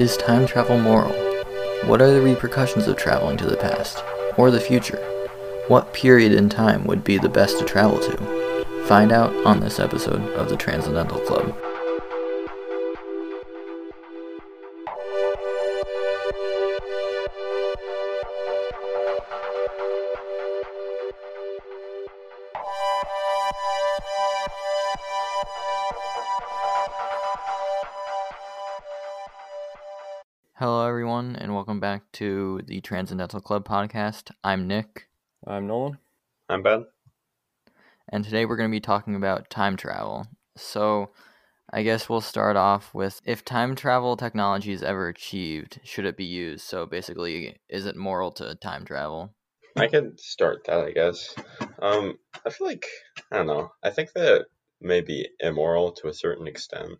Is time travel moral? What are the repercussions of traveling to the past or the future? What period in time would be the best to travel to? Find out on this episode of the Transcendental Club. Back to the Transcendental Club podcast. I'm Nick, I'm Nolan. I'm Ben. and today we're going to be talking about time travel. So, I guess we'll start off with if time travel technology is ever achieved, should it be used? So, basically, is it moral to time travel? I can start that, I guess. Um, I feel like I don't know. I think that may be immoral to a certain extent.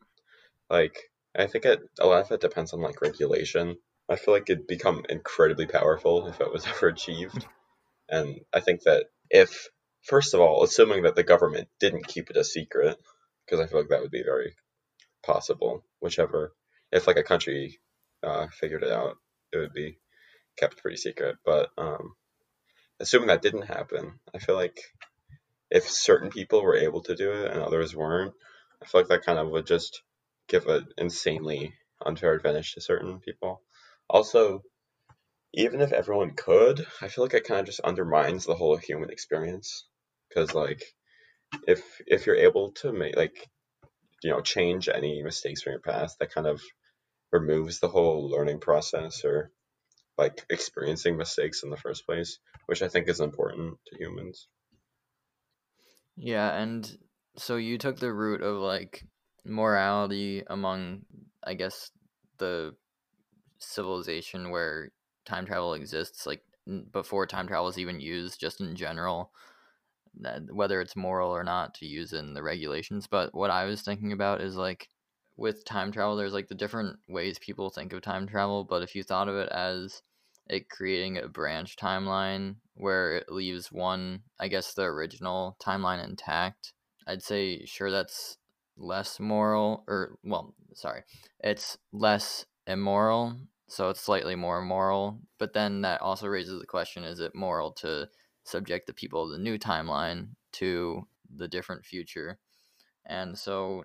Like, I think it a lot of it depends on like regulation. I feel like it'd become incredibly powerful if it was ever achieved. And I think that if, first of all, assuming that the government didn't keep it a secret, because I feel like that would be very possible. Whichever, if like a country uh, figured it out, it would be kept pretty secret. But um, assuming that didn't happen, I feel like if certain people were able to do it and others weren't, I feel like that kind of would just give an insanely unfair advantage to certain people. Also, even if everyone could, I feel like it kind of just undermines the whole human experience. Because like, if if you're able to make like, you know, change any mistakes from your past, that kind of removes the whole learning process or like experiencing mistakes in the first place, which I think is important to humans. Yeah, and so you took the route of like morality among, I guess, the civilization where time travel exists, like before time travel is even used, just in general, whether it's moral or not to use in the regulations. But what I was thinking about is like with time travel, there's like the different ways people think of time travel, but if you thought of it as it creating a branch timeline where it leaves one, I guess, the original timeline intact, I'd say sure that's less moral, or well, sorry, it's less immoral, so it's slightly more moral. But then that also raises the question: Is it moral to subject the people of the new timeline to the different future? And so,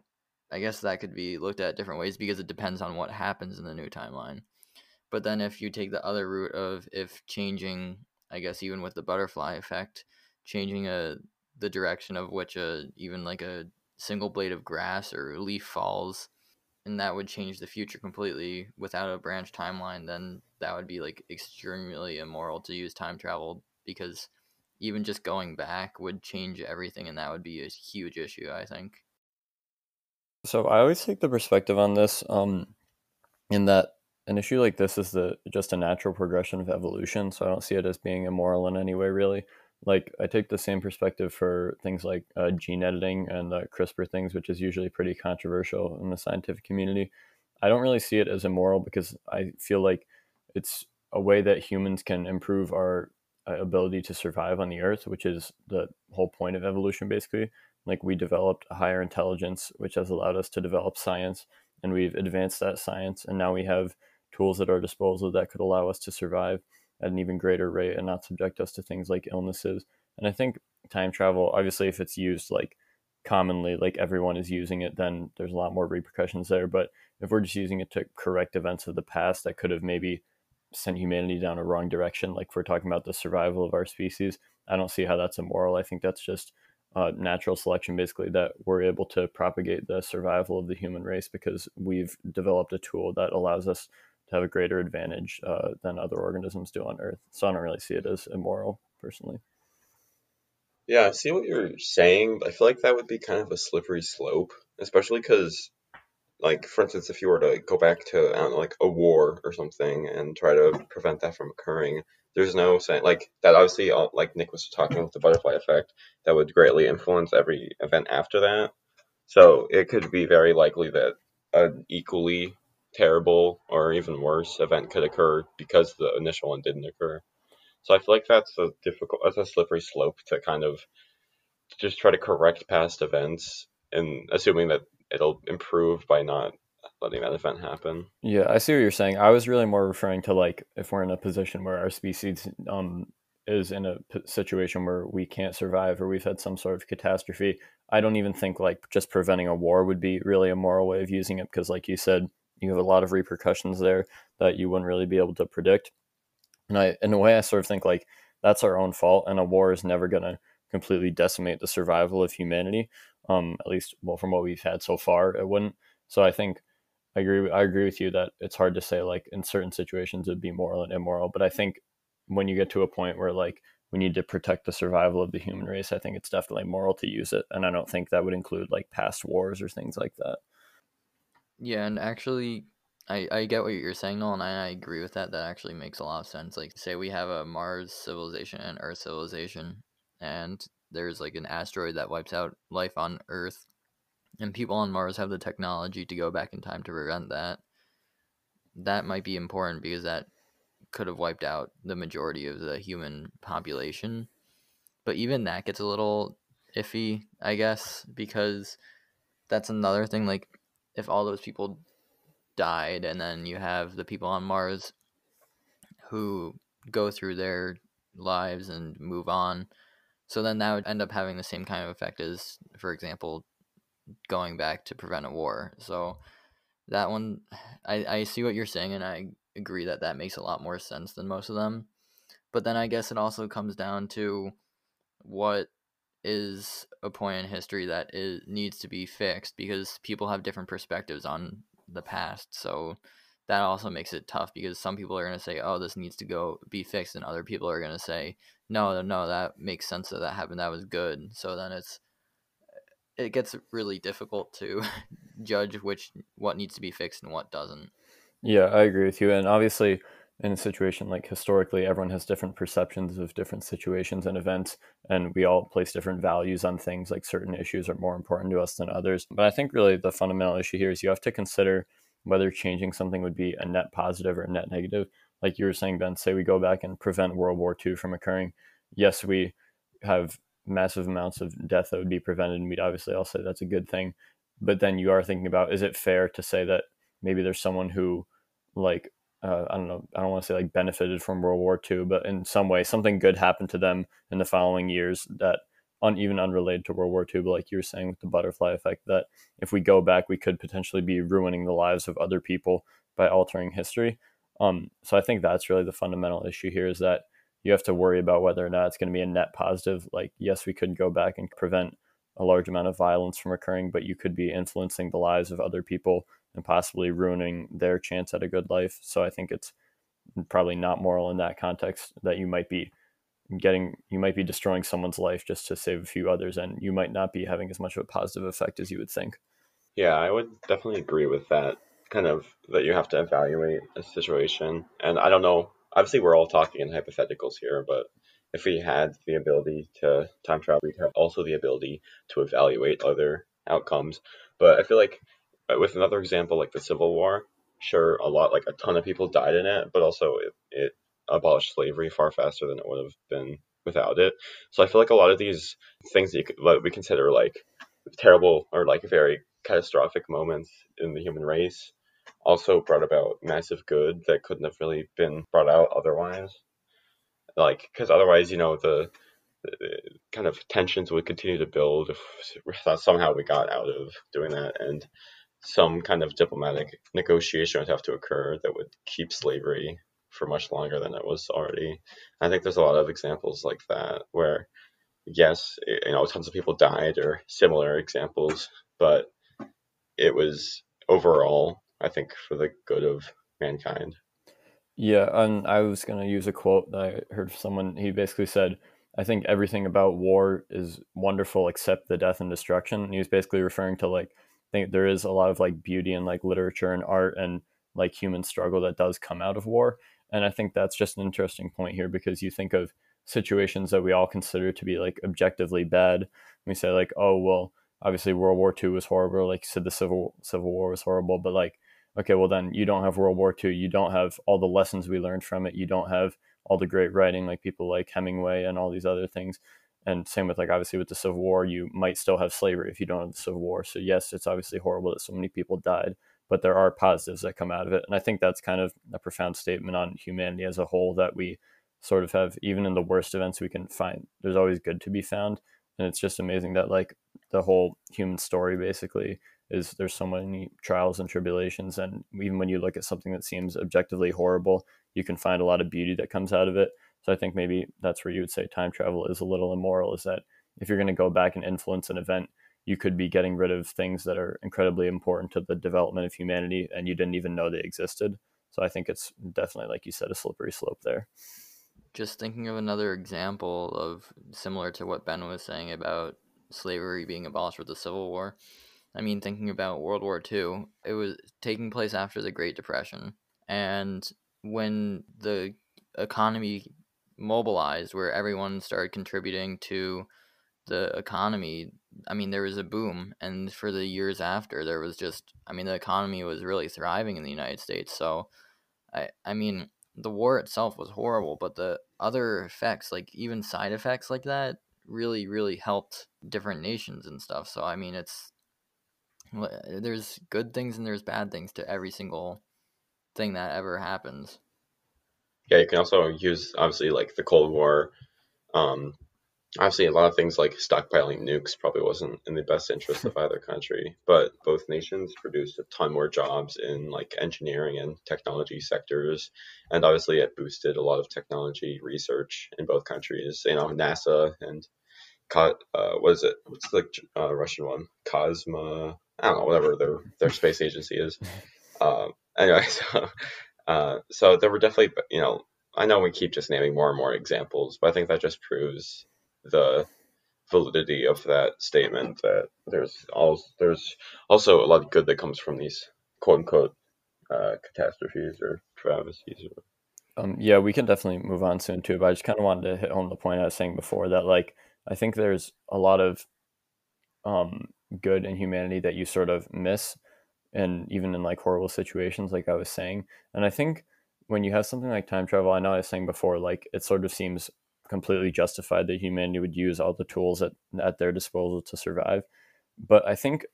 I guess that could be looked at different ways because it depends on what happens in the new timeline. But then if you take the other route of if changing, I guess even with the butterfly effect, changing a the direction of which a even like a single blade of grass or leaf falls and that would change the future completely without a branch timeline, then that would be like extremely immoral to use time travel because even just going back would change everything and that would be a huge issue, I think. So I always take the perspective on this, um, in that an issue like this is the just a natural progression of evolution. So I don't see it as being immoral in any way, really. Like I take the same perspective for things like uh, gene editing and uh, CRISPR things, which is usually pretty controversial in the scientific community. I don't really see it as immoral because I feel like it's a way that humans can improve our uh, ability to survive on the earth, which is the whole point of evolution, basically. Like we developed a higher intelligence, which has allowed us to develop science, and we've advanced that science, and now we have tools at our disposal that could allow us to survive at an even greater rate and not subject us to things like illnesses. And I think time travel, obviously, if it's used like commonly, like everyone is using it, then there's a lot more repercussions there. But if we're just using it to correct events of the past that could have maybe sent humanity down a wrong direction, like if we're talking about the survival of our species, I don't see how that's immoral. I think that's just uh, natural selection, basically, that we're able to propagate the survival of the human race because we've developed a tool that allows us to have a greater advantage uh, than other organisms do on Earth. So I don't really see it as immoral, personally. Yeah, I see what you're saying, I feel like that would be kind of a slippery slope, especially because, like, for instance, if you were to go back to, I don't know, like a war or something and try to prevent that from occurring, there's no saying, like, that obviously, like Nick was talking with the butterfly effect, that would greatly influence every event after that. So it could be very likely that an equally terrible or even worse event could occur because the initial one didn't occur. So I feel like that's a difficult, that's a slippery slope to kind of just try to correct past events and assuming that it'll improve by not letting that event happen. Yeah, I see what you're saying. I was really more referring to like if we're in a position where our species um is in a p- situation where we can't survive or we've had some sort of catastrophe. I don't even think like just preventing a war would be really a moral way of using it because, like you said, you have a lot of repercussions there that you wouldn't really be able to predict. And I, in a way, I sort of think like that's our own fault, and a war is never going to completely decimate the survival of humanity. Um, at least, well, from what we've had so far, it wouldn't. So I think I agree. I agree with you that it's hard to say like in certain situations it'd be moral and immoral, but I think when you get to a point where like we need to protect the survival of the human race, I think it's definitely moral to use it, and I don't think that would include like past wars or things like that. Yeah, and actually, I, I get what you're saying, Nolan, and I agree with that. That actually makes a lot of sense. Like, say we have a Mars civilization and Earth civilization, and there's like an asteroid that wipes out life on Earth, and people on Mars have the technology to go back in time to prevent that. That might be important because that could have wiped out the majority of the human population. But even that gets a little iffy, I guess, because that's another thing. Like, if all those people died and then you have the people on Mars who go through their lives and move on. So then that would end up having the same kind of effect as, for example, going back to prevent a war. So that one, I, I see what you're saying, and I agree that that makes a lot more sense than most of them. But then I guess it also comes down to what is a point in history that is needs to be fixed because people have different perspectives on the past. So that also makes it tough because some people are going to say, "Oh, this needs to go be fixed," and other people are going to say, "No, no, that makes sense that that happened. That was good." So then it's eh, it gets really difficult to judge which what needs to be fixed and what doesn't. Yeah, I agree with you. And obviously, in a situation like historically, everyone has different perceptions of different situations and events, and we all place different values on things. Like certain issues are more important to us than others. But I think really the fundamental issue here is you have to consider whether changing something would be a net positive or a net negative. Like you were saying, Ben, say we go back and prevent World War II from occurring. Yes, we have massive amounts of death that would be prevented, and we'd obviously all say that's a good thing. But then you are thinking about is it fair to say that maybe there's someone who like uh, I don't know, I don't want to say like benefited from World War II, but in some way something good happened to them in the following years that un, even unrelated to World War II, but like you were saying with the butterfly effect, that if we go back, we could potentially be ruining the lives of other people by altering history. Um, so I think that's really the fundamental issue here is that you have to worry about whether or not it's going to be a net positive. Like, yes, we could go back and prevent a large amount of violence from occurring, but you could be influencing the lives of other people and possibly ruining their chance at a good life. So I think it's probably not moral in that context that you might be getting you might be destroying someone's life just to save a few others and you might not be having as much of a positive effect as you would think. Yeah, I would definitely agree with that kind of that you have to evaluate a situation. And I don't know, obviously we're all talking in hypotheticals here, but if we had the ability to time travel, we'd have also the ability to evaluate other outcomes. But I feel like with another example like the Civil War, sure, a lot like a ton of people died in it, but also it, it abolished slavery far faster than it would have been without it. So I feel like a lot of these things that, could, that we consider like terrible or like very catastrophic moments in the human race also brought about massive good that couldn't have really been brought out otherwise. Like, because otherwise, you know, the, the, kind of tensions would continue to build if somehow we got out of doing that, and some kind of diplomatic negotiation would have to occur that would keep slavery for much longer than it was already. I think there's a lot of examples like that where, yes, you know, tons of people died or similar examples, but it was overall, I think, for the good of mankind. Yeah, and I was going to use a quote that I heard from someone, he basically said, I think everything about war is wonderful except the death and destruction. And he was basically referring to like, think there is a lot of like beauty and like literature and art and like human struggle that does come out of war. And I think that's just an interesting point here because you think of situations that we all consider to be like objectively bad. We say like, oh well, obviously World War II was horrible. Like you said, the Civil Civil War was horrible, but like, okay, well then you don't have World War II. You don't have all the lessons we learned from it. You don't have all the great writing like people like Hemingway and all these other things. And same with like obviously with the Civil War, you might still have slavery if you don't have the Civil War. So yes, it's obviously horrible that so many people died, but there are positives that come out of it. And I think that's kind of a profound statement on humanity as a whole that we sort of have, even in the worst events we can find, there's always good to be found. And it's just amazing that, like, the whole human story basically is there's so many trials and tribulations. And even when you look at something that seems objectively horrible, you can find a lot of beauty that comes out of it. So I think maybe that's where you would say time travel is a little immoral is that if you're going to go back and influence an event, you could be getting rid of things that are incredibly important to the development of humanity and you didn't even know they existed. So I think it's definitely, like you said, a slippery slope there. Just thinking of another example of similar to what Ben was saying about slavery being abolished with the Civil War. I mean, thinking about World War II, it was taking place after the Great Depression. And when the economy mobilized, where everyone started contributing to the economy, I mean, there was a boom, and for the years after, there was just, I mean, the economy was really thriving in the United States. So, I, I mean, the war itself was horrible, but the other effects, like even side effects like that, really, really helped different nations and stuff. So, I mean, it's there's good things and there's bad things to every single thing that ever happens. Yeah, you can also use obviously like the Cold War um, obviously a lot of things like stockpiling nukes probably wasn't in the best interest of either country but both nations produced a ton more jobs in like engineering and technology sectors and obviously it boosted a lot of technology research in both countries. You know nasa and uh, what is it? What's the uh, russian one? Cosma i don't know whatever their their space agency is. Uh, anyway so uh, so there were definitely you know I know we keep just naming more and more examples, but I think that just proves the validity of that statement that there's all there's also a lot of good that comes from these quote unquote uh, catastrophes or travesties. Um, yeah, we can definitely move on soon too. But I just kind of wanted to hit home the point I was saying before that like I think there's a lot of um, good in humanity that you sort of miss, and even in like horrible situations, like I was saying. And I think when you have something like time travel, I know I was saying before, like it sort of seems completely justified that humanity would use all the tools at, at their disposal to survive. But I think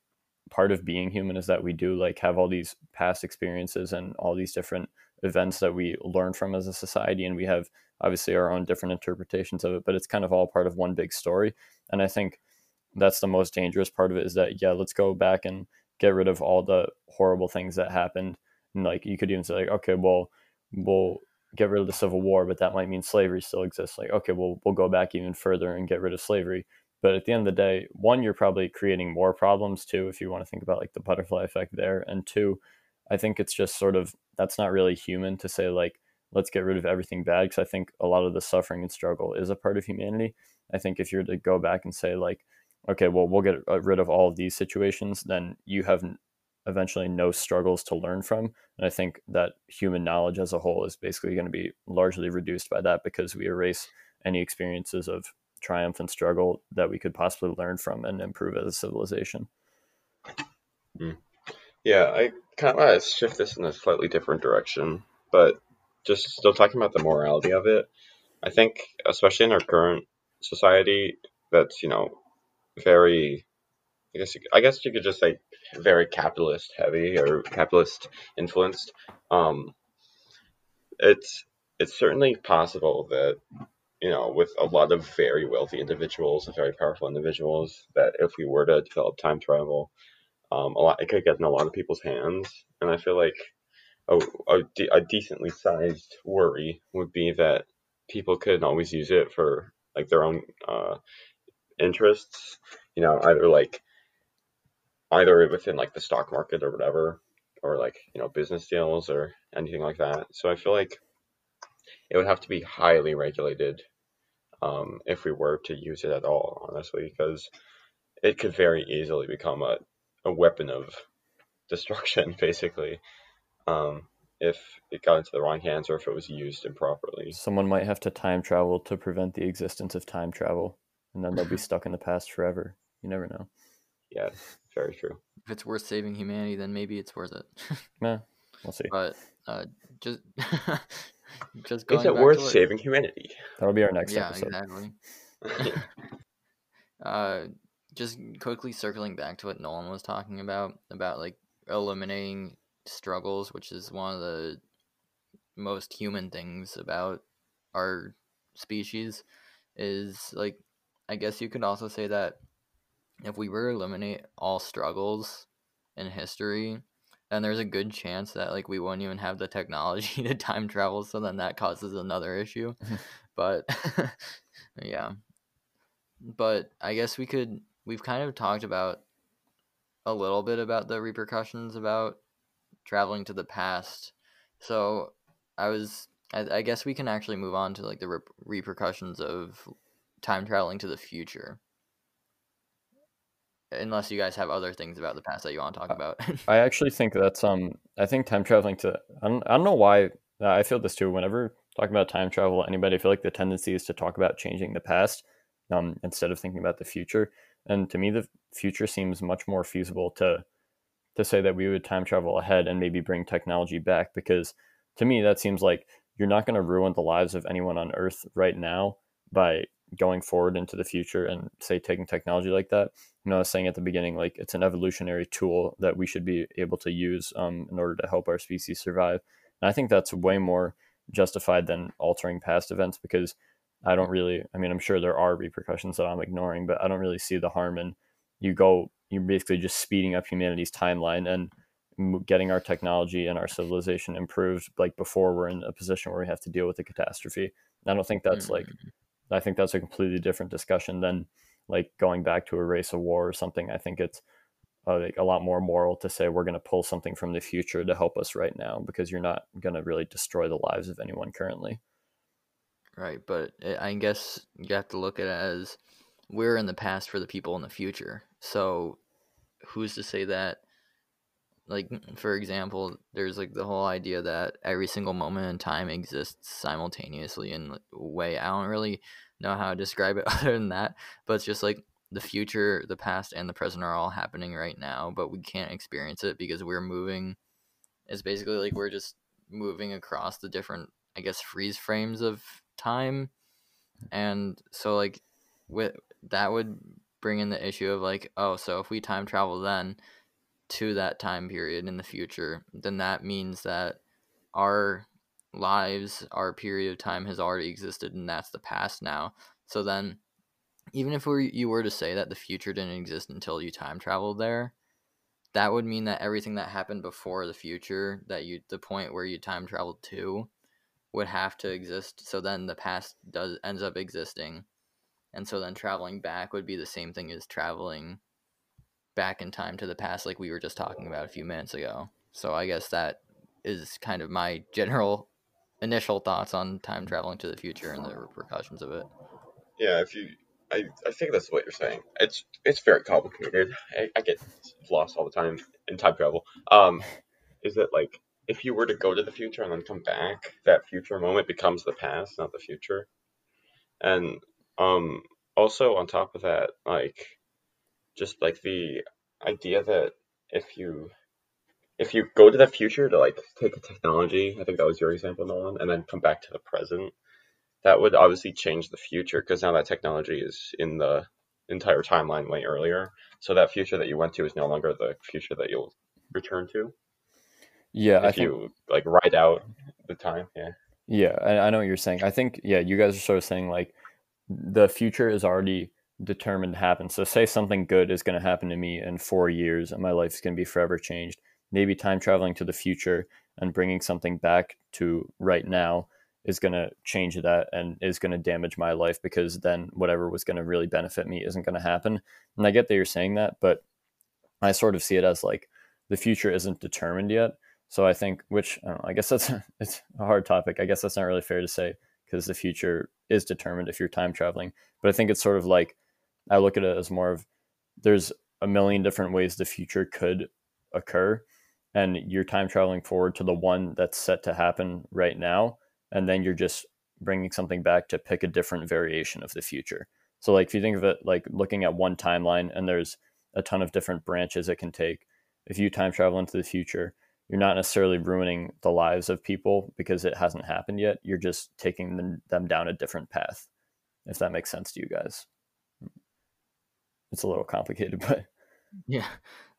part of being human is that we do like have all these past experiences and all these different events that we learn from as a society and we have obviously our own different interpretations of it but it's kind of all part of one big story and i think that's the most dangerous part of it is that yeah let's go back and get rid of all the horrible things that happened and like you could even say like okay well we'll get rid of the Civil War, but that might mean slavery still exists. Like, okay, we'll we'll go back even further and get rid of slavery. But at the end of the day, one, you're probably creating more problems too, if you want to think about like the butterfly effect there. And two, I think it's just sort of that's not really human to say like let's get rid of everything bad because I think a lot of the suffering and struggle is a part of humanity. I think if you're to go back and say like, okay, well we'll get rid of all of these situations, then you have eventually no struggles to learn from. And I think that human knowledge as a whole is basically going to be largely reduced by that because we erase any experiences of triumph and struggle that we could possibly learn from and improve as a civilization. Mm. Yeah, I kind of shift this in a slightly different direction, but just still talking about the morality of it. I think, especially in our current society, that's you know very I guess you, I guess you could just say very capitalist heavy or capitalist influenced. Um, it's it's certainly possible that you know with a lot of very wealthy individuals, very powerful individuals, that if we were to develop time travel, um, a lot it could get in a lot of people's hands, and I feel like a, a, a decently sized worry would be that people couldn't always use it for like their own uh, interests. You know, either like either within like the stock market or whatever, or like you know business deals or anything like that. So I feel like it would have to be highly regulated um, if we were to use it at all, honestly, because it could very easily become a, a weapon of destruction, basically, um, if it got into the wrong hands or if it was used improperly. Someone might have to time travel to prevent the existence of time travel, and then they'll be stuck in the past forever. You never know. Yeah, very true. If it's worth saving humanity, then maybe it's worth it. yeah, we'll see. But uh, just just going. Is it worth saving humanity? That'll be our next yeah, episode. exactly. uh, just quickly circling back to what Nolan was talking about about like eliminating struggles, which is one of the most human things about our species, is like I guess you could also say that if we were to eliminate all struggles in history, then there's a good chance that like we won't even have the technology to time travel, so then that causes another issue. but yeah. But I guess we could we've kind of talked about a little bit about the repercussions about traveling to the past. So I was I, I guess we can actually move on to like the rep- repercussions of time traveling to the future unless you guys have other things about the past that you want to talk about. I actually think that's um I think time traveling to I don't, I don't know why uh, I feel this too whenever talking about time travel anybody I feel like the tendency is to talk about changing the past um instead of thinking about the future and to me the future seems much more feasible to to say that we would time travel ahead and maybe bring technology back because to me that seems like you're not going to ruin the lives of anyone on earth right now by going forward into the future and say taking technology like that. You know i was saying at the beginning like it's an evolutionary tool that we should be able to use um, in order to help our species survive. And i think that's way more justified than altering past events because i don't really i mean i'm sure there are repercussions that i'm ignoring but i don't really see the harm in you go you're basically just speeding up humanity's timeline and getting our technology and our civilization improved like before we're in a position where we have to deal with a catastrophe. I don't think that's like I think that's a completely different discussion than like going back to a race of war or something. I think it's uh, like a lot more moral to say we're going to pull something from the future to help us right now because you're not going to really destroy the lives of anyone currently. Right, but I guess you have to look at it as we're in the past for the people in the future. So who's to say that like for example there's like the whole idea that every single moment in time exists simultaneously in a way i don't really know how to describe it other than that but it's just like the future the past and the present are all happening right now but we can't experience it because we're moving it's basically like we're just moving across the different i guess freeze frames of time and so like with that would bring in the issue of like oh so if we time travel then to that time period in the future, then that means that our lives, our period of time has already existed and that's the past now. So then even if we, you were to say that the future didn't exist until you time traveled there, that would mean that everything that happened before the future, that you the point where you time traveled to, would have to exist. So then the past does ends up existing, and so then traveling back would be the same thing as traveling back in time to the past, like we were just talking about a few minutes ago. So I guess that is kind of my general initial thoughts on time traveling to the future and the repercussions of it. Yeah, if you, I, I think that's what you're saying. It's it's very complicated. I, I get lost all the time in time travel. Um, is that like if you were to go to the future and then come back, that future moment becomes the past, not the future. And um, also on top of that, like just like the idea that if you if you go to the future to like take a technology, I think that was your example, Nolan, and then come back to the present, that would obviously change the future because now that technology is in the entire timeline way earlier. So that future that you went to is no longer the future that you'll return to. Yeah, if I think... you like ride out the time. Yeah. Yeah, I, I know what you're saying. I think yeah, you guys are sort of saying like the future is already determined to happen. So, say something good is going to happen to me in four years and my life is going to be forever changed. Maybe time traveling to the future and bringing something back to right now is going to change that and is going to damage my life because then whatever was going to really benefit me isn't going to happen. And I get that you're saying that, but I sort of see it as like the future isn't determined yet. So I think, which I, know, I guess that's it's a hard topic. I guess that's not really fair to say because the future is determined if you're time traveling. But I think it's sort of like I look at it as more of there's a million different ways the future could occur and you're time traveling forward to the one that's set to happen right now and then you're just bringing something back to pick a different variation of the future. So like if you think of it like looking at one timeline and there's a ton of different branches it can take if you time travel into the future you're not necessarily ruining the lives of people because it hasn't happened yet. You're just taking them, them down a different path if that makes sense to you guys. It's a little complicated, but Yeah,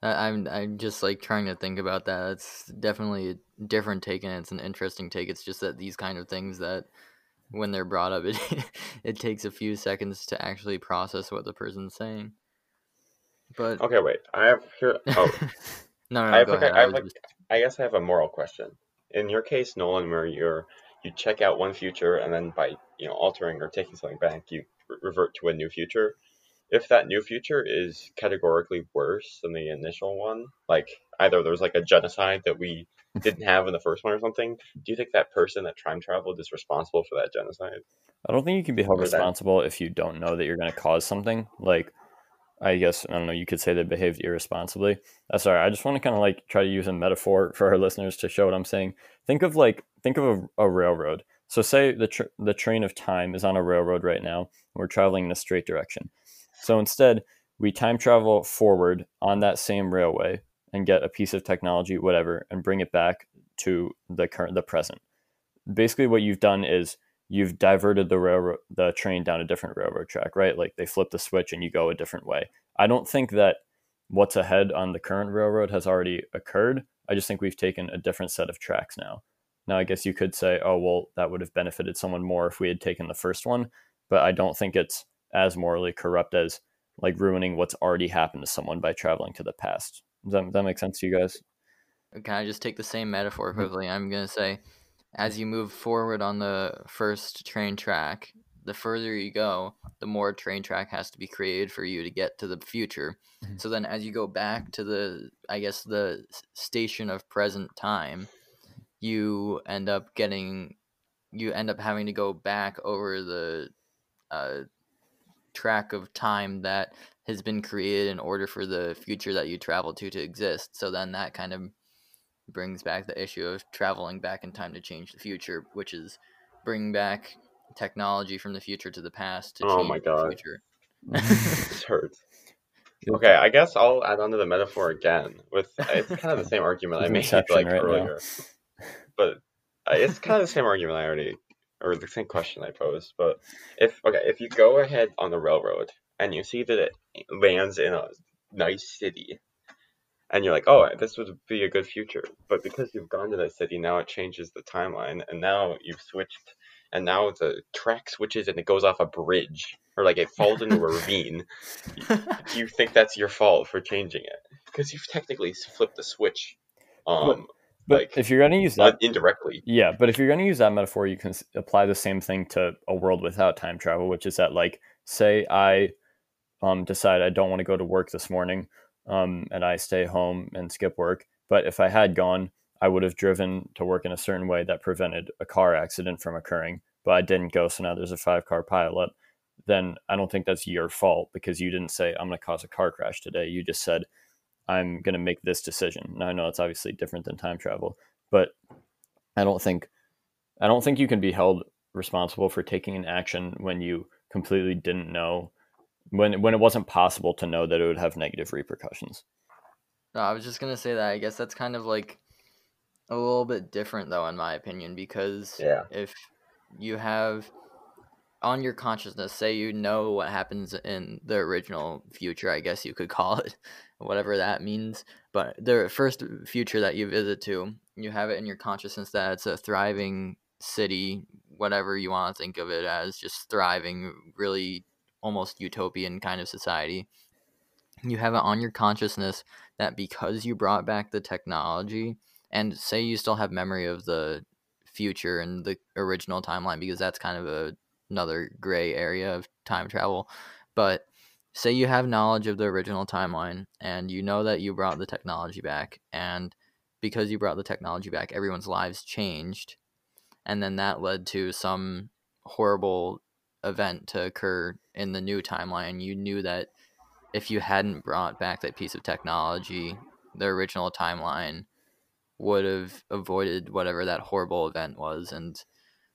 I- I'm I'm just like trying to think about that. It's definitely a different take, and it's an interesting take. It's just that these kind of things that when they're brought up, it it takes a few seconds to actually process what the person's saying. But Okay, wait. I have here. Oh, no, no, I no have go like, I I have like, just I guess I have a moral question. In your case, Nolan, where you're you check out one future and then by you know altering or taking something back, you revert to a new future. If that new future is categorically worse than the initial one, like either there's like a genocide that we didn't have in the first one or something, do you think that person that time traveled is responsible for that genocide? I don't think you can be held Or that responsible if you don't know that you're going to cause something. Like, I guess I don't know. You could say they behaved irresponsibly. Uh, sorry, I just want to kind of like try to use a metaphor for our listeners to show what I'm saying. Think of like think of a, a railroad. So say the tr- the train of time is on a railroad right now. And we're traveling in a straight direction. So instead, we time travel forward on that same railway and get a piece of technology, whatever, and bring it back to the current the present. Basically, what you've done is you've diverted the railroad the train down a different railroad track, right? Like they flip the switch and you go a different way. I don't think that what's ahead on the current railroad has already occurred. I just think we've taken a different set of tracks now. Now, I guess you could say, oh, well, that would have benefited someone more if we had taken the first one, but I don't think it's as morally corrupt as like ruining what's already happened to someone by traveling to the past. Does that, that make sense to you guys? Can I just take the same metaphor Mhm. quickly? I'm gonna say, as you move forward on the first train track, the further you go, the more train track has to be created for you to get to the future. Mhm. So then, as you go back to the, I guess the station of present time, you end up getting, you end up having to go back over the uh, track of time that has been created in order for the future that you travel to to exist. So then that kind of brings back the issue of traveling back in time to change the future, which is bringing back technology from the future to the past to Oh change my the God. future. this hurts. Okay, I guess I'll add on to the metaphor again. With it's kind of the same argument I made like right now. earlier, but uh, it's kind of the same argument I already, or the same question I posed. But if okay, if you go ahead on the railroad and you see that it lands in a nice city, and you're like, oh, this would be a good future, but because you've gone to that city, now it changes the timeline, and now you've switched, and now the track switches and it goes off a bridge, or like it falls into a ravine. Do you think that's your fault for changing it? Because you've technically flipped the switch, um, But like if you're going to use that, indirectly. yeah, but if you're going to use that metaphor, you can s- apply the same thing to a world without time travel, which is that, like, say I um, decide I don't want to go to work this morning um, and I stay home and skip work. But if I had gone, I would have driven to work in a certain way that prevented a car accident from occurring. But I didn't go, so now there's a five car pileup. Then I don't think that's your fault because you didn't say, I'm going to cause a car crash today. You just said, I'm going to make this decision. Now I know it's obviously different than time travel, but I don't think I don't think you can be held responsible for taking an action when you completely didn't know when when it wasn't possible to know that it would have negative repercussions. No, I was just gonna say that I guess that's kind of like a little bit different though, in my opinion, because Yeah. if you have on your consciousness, say you know what happens in the original future, I guess you could call it, whatever that means. But the first future that you visit to, you have it in your consciousness that it's a thriving city, whatever you want to think of it as, just thriving, really almost utopian kind of society. You have it on your consciousness that because you brought back the technology, and say you still have memory of the future and the original timeline, because that's kind of a another gray area of time travel. But say you have knowledge of the original timeline and you know that you brought the technology back, and because you brought the technology back, everyone's lives changed, and then that led to some horrible event to occur in the new timeline. You knew that if you hadn't brought back that piece of technology, the original timeline would have avoided whatever that horrible event was, and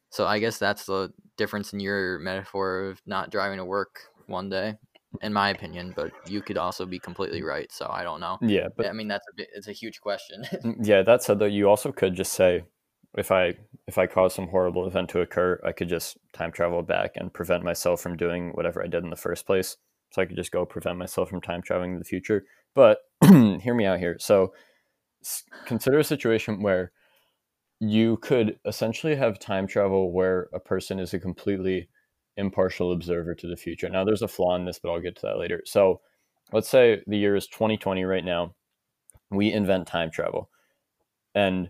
so I guess that's the difference in your metaphor of not driving to work one day, in my opinion. But you could also be completely right. So I don't know. Yeah, but I mean, that's a bit, it's a huge question. Mm, yeah, that said though, you also could just say if I if I cause some horrible event to occur, I could just time travel back and prevent myself from doing whatever I did in the first place. So I could just go prevent myself from time traveling to the future. But hear me out here. So consider a situation where you could essentially have time travel where a person is a completely impartial observer to the future. Now, there's a flaw in this, but I'll get to that later. So, let's say the year is 2020 right now. We invent time travel. And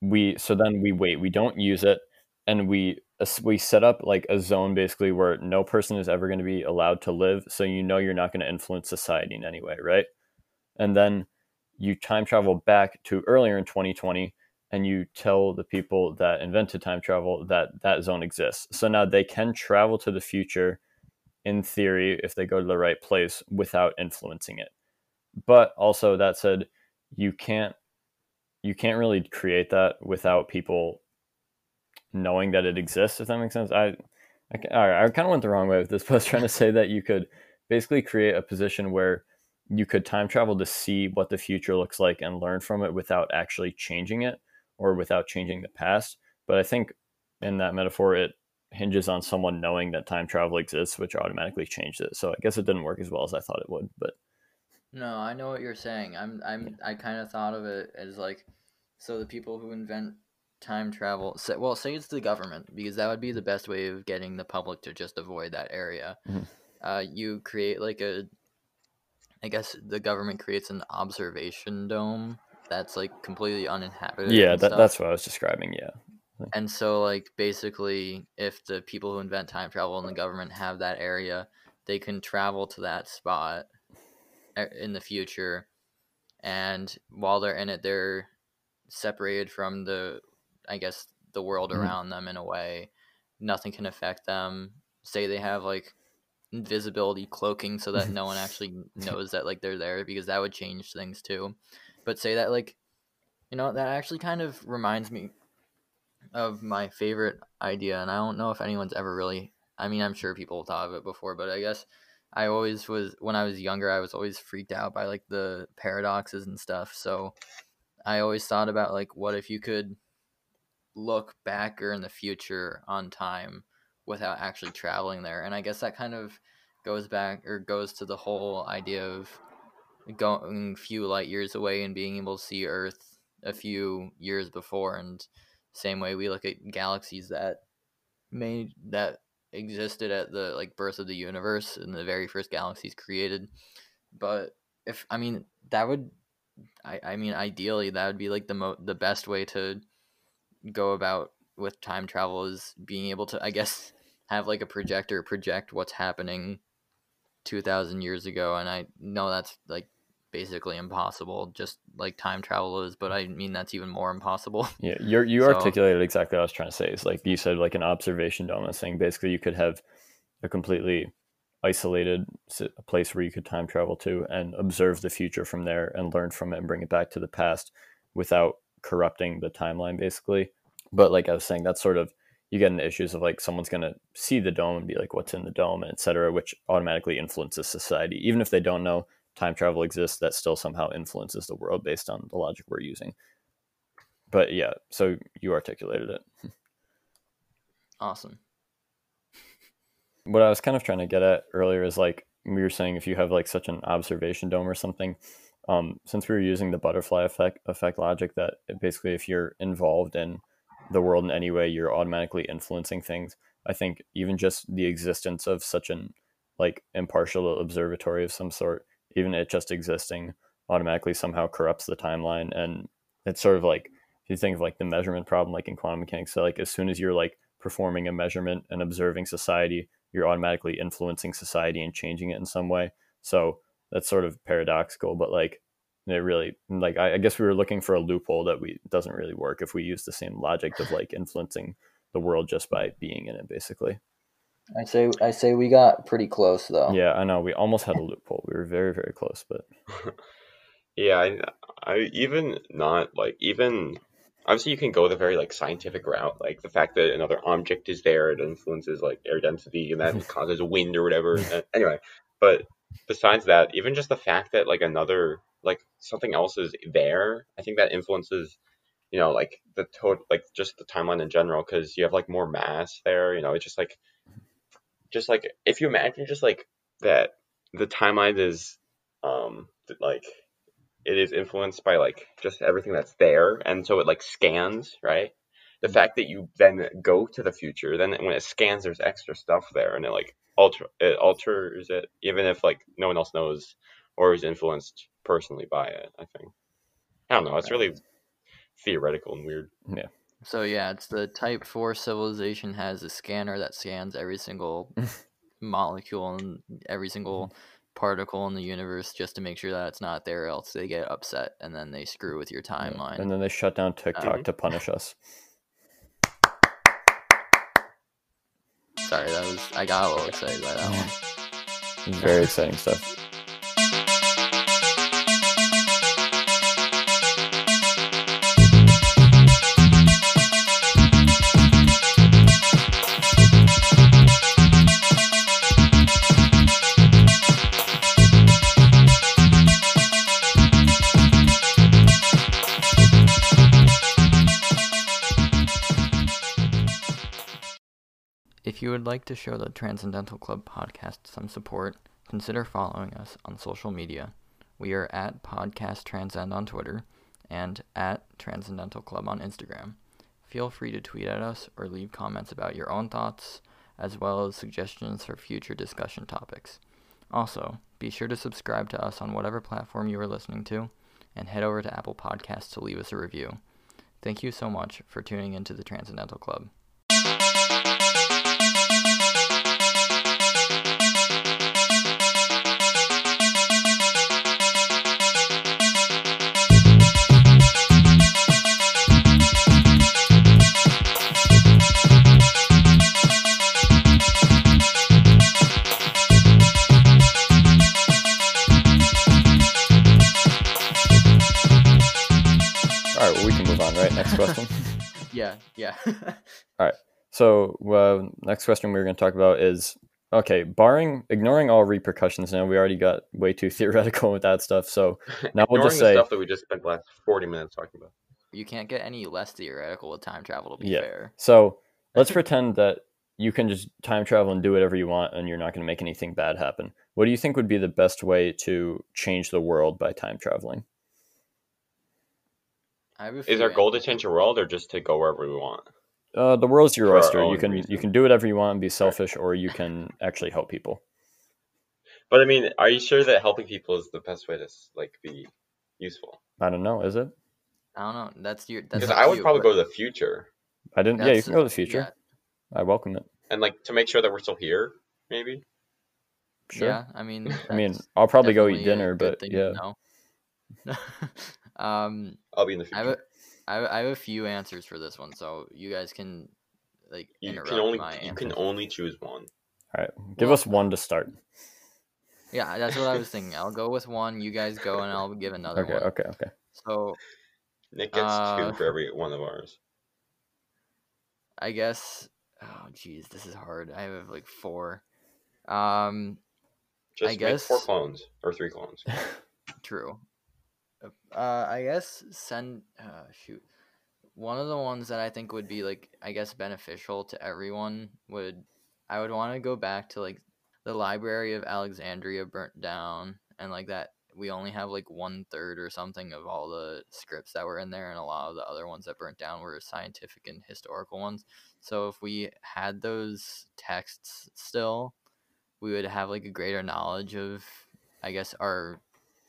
we, so then we wait, we don't use it. And we, we set up like a zone basically where no person is ever going to be allowed to live. So you know you're not going to influence society in any way, right? And then you time travel back to earlier in 2020 and you tell the people that invented time travel that that zone exists. So now they can travel to the future in theory if they go to the right place without influencing it. But also that said, you can't you can't really create that without people knowing that it exists. If that makes sense, I I, I kind of went the wrong way with this, but I was trying to say that you could basically create a position where you could time travel to see what the future looks like and learn from it without actually changing it or without changing the past. But I think in that metaphor, it hinges on someone knowing that time travel exists, which automatically changed it. So I guess it didn't work as well as I thought it would. But no, I know what you're saying. I'm I'm I kind of thought of it as like so the people who invent time travel say, well say it's the government because that would be the best way of getting the public to just avoid that area. Mm-hmm. Uh, you create like a I guess the government creates an observation dome that's like completely uninhabited. Yeah, that, that's what I was describing. Yeah. And so, like, basically, if the people who invent time travel in the government have that area, they can travel to that spot in the future. And while they're in it, they're separated from the, I guess, the world mm-hmm. around them in a way. Nothing can affect them. Say they have like invisibility cloaking so that no one actually knows that like they're there because that would change things too but say that like you know that actually kind of reminds me of my favorite idea and i don't know if anyone's ever really i mean i'm sure people thought of it before but i guess i always was when i was younger i was always freaked out by like the paradoxes and stuff so i always thought about like what if you could look back or in the future on time without actually traveling there and i guess that kind of goes back or goes to the whole idea of going a few light years away and being able to see Earth a few years before, and same way we look at galaxies that made that existed at the like birth of the universe and the very first galaxies created. But if I mean that would, I I mean ideally that would be like the mo the best way to go about with time travel is being able to I guess have like a projector project what's happening 2000 years ago and i know that's like basically impossible, just like time travel is. But I mean, that's even more impossible. Yeah, you you so, articulated exactly what I was trying to say. Is like you said, like an observation dome. Saying basically you could have a completely isolated place where you could time travel to and observe the future from there and learn from it and bring it back to the past without corrupting the timeline, basically. But like I was saying, that's sort of you get into issues of like someone's going to see the dome and be like, what's in the dome, and et cetera, which automatically influences society. Even if they don't know time travel exists that still somehow influences the world based on the logic we're using. But yeah, so you articulated it. Awesome. What I was kind of trying to get at earlier is like we were saying if you have like such an observation dome or something, um, since we were using the butterfly effect effect logic that basically if you're involved in the world in any way, you're automatically influencing things. I think even just the existence of such an like impartial observatory of some sort even it just existing automatically somehow corrupts the timeline. And it's sort of like if you think of like the measurement problem like in quantum mechanics so like as soon as you're like performing a measurement and observing society you're automatically influencing society and changing it in some way. So that's sort of paradoxical but like it really like I, I guess we were looking for a loophole that we doesn't really work if we use the same logic of like influencing the world just by being in it basically I say I say we got pretty close though. Yeah, I know. We almost had a loophole. We were very very close, but yeah, I, I even not like even obviously you can go the very like scientific route, like the fact that another object is there, it influences like air density and that causes wind or whatever. Uh, anyway, but besides that, even just the fact that like another like something else is there, I think that influences you know like the total like just the timeline in general because you have like more mass there. You know, it's just like just like if you imagine just like that the timeline is um like it is influenced by like just everything that's there, and so it like scans right. The fact that you then go to the future, then when it scans, there's extra stuff there, and it like alter it alters it, even if like no one else knows or is influenced personally by it. I think. I don't know. It's really theoretical and weird. So yeah, it's the Type Four civilization has a scanner that scans every single molecule and every single particle in the universe just to make sure that it's not there, else they get upset and then they screw with your Yeah. timeline. And then they shut down TikTok Mhm. to punish us. Sorry, that was I got a little excited by that one. Very exciting stuff. You would like to show the Transcendental Club podcast some support, consider following us on social media. We are at Podcast Transcend on Twitter and at Transcendental Club on Instagram. Feel free to tweet at us or leave comments about your own thoughts, as well as suggestions for future discussion topics. Also, be sure to subscribe to us on whatever platform you are listening to, and head over to Apple Podcasts to leave us a review. Thank you so much for tuning into the Transcendental Club. Question. Yeah, yeah. All right. So, uh, next question we are going to talk about is okay, barring, ignoring all repercussions. Now, we already got way too theoretical with that stuff. So, Now we'll Ignoring just the say- stuff that we just spent the last forty minutes talking about. you can't get any less theoretical with time travel to be Yeah. fair. so let's pretend that you can just time travel and do whatever you want and you're not going to make anything bad happen. What do you think would be the best way to change the world by time traveling? I have a Is our goal to change the world or just to go wherever we want? Uh, the world's your For oyster. You own can you can do whatever you want and be selfish, or you can actually help people. But I mean, are you sure that helping people is the best way to like be useful? I don't know. Is it? I don't know. That's your. That's Because up I would you, probably but go to the future I didn't. Yeah, you can go to the future. Yeah, I welcome it. and like to make sure that we're still here. Maybe. Sure. yeah. I mean, I mean, I'll probably go eat dinner, but yeah. to know. um, I'll be in the I have future. a, I have, I have a few answers for this one, so you guys can like You interrupt can only my you answers. can only choose one. All right, give Well- us one to start. Yeah, that's what I was thinking. I'll go with one. You guys go, and I'll give another Okay, one. okay, okay. So Nick gets Uh, two for every one of ours. I guess. Oh, jeez, this is hard. I have like four. Um, Just I make four clones or three clones. True. Uh, I guess send. Uh, shoot. One of the ones that I think would be like, I guess, beneficial to everyone would. I would want to go back to like the Library of Alexandria burnt down, and like that we only have like one third or something of all the scripts that were in there, and a lot of the other ones that burnt down were scientific and historical ones. So if we had those texts still, we would have like a greater knowledge of, I guess, our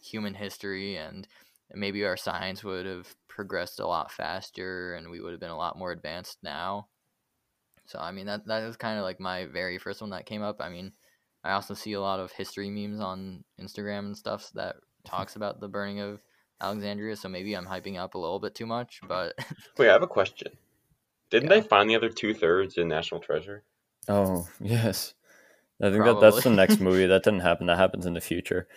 human history and maybe our science would have progressed a lot faster and we would have been a lot more advanced now. So I mean that that was kind of like my very first one that came up. I mean, I also see a lot of history memes on Instagram and stuff that talks about the burning of Alexandria, so maybe I'm hyping up a little bit too much, mm-hmm. but Wait, I have a question. Didn't Yeah. they find the other two thirds in National Treasure? Oh yes, I think that that's the next movie. That didn't happen. That happens in the future.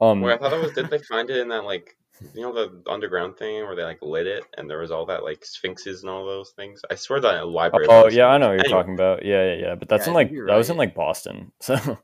Um, Wait, I thought it was. Did they find it in that like you know the underground thing where they like lit it and there was all that like sphinxes and all those things? I swear that library. oh was yeah, I know what you're Anyway. talking about. Yeah, yeah, yeah. But that's Yeah, in like think you're that was in like Boston. So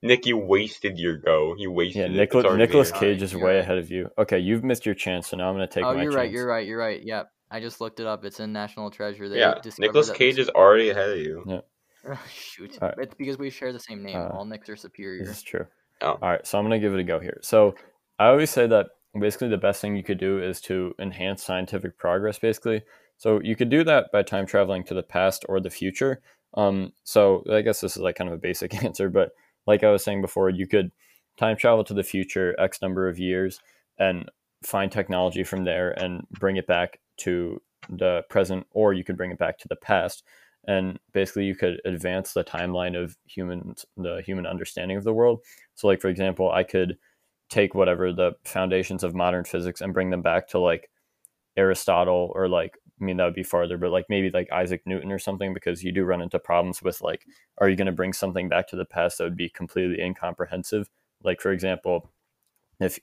Nick, you wasted your go. You wasted yeah, Nicholas Nicholas. Cage is You're way right. ahead of you. Okay, you've missed your chance, so now I'm gonna take oh, my you're chance. right, you're right, you're right. Yep, I just looked it up. It's in National Treasure. They Yeah, discovered Nicolas Cage the- is already ahead of you. Shoot, Alright. it's because we share the same name. Uh, All Nicks are superior. This is true. Oh. All right, so I'm gonna give it a go here. So I always say that basically the best thing you could do is to enhance scientific progress. Basically, so you could do that by time traveling to the past or the future. Um, so I guess this is like kind of a basic answer, but like I was saying before, you could time travel to the future X number of years and find technology from there and bring it back to the present, or you could bring it back to the past. And basically, you could advance the timeline of humans, the human understanding of the world. So, like for example, I could take whatever the foundations of modern physics and bring them back to like Aristotle or like I mean that would be farther, but like maybe like Isaac Newton or something because you do run into problems with like are you going to bring something back to the past that would be completely incomprehensive? Like for example, if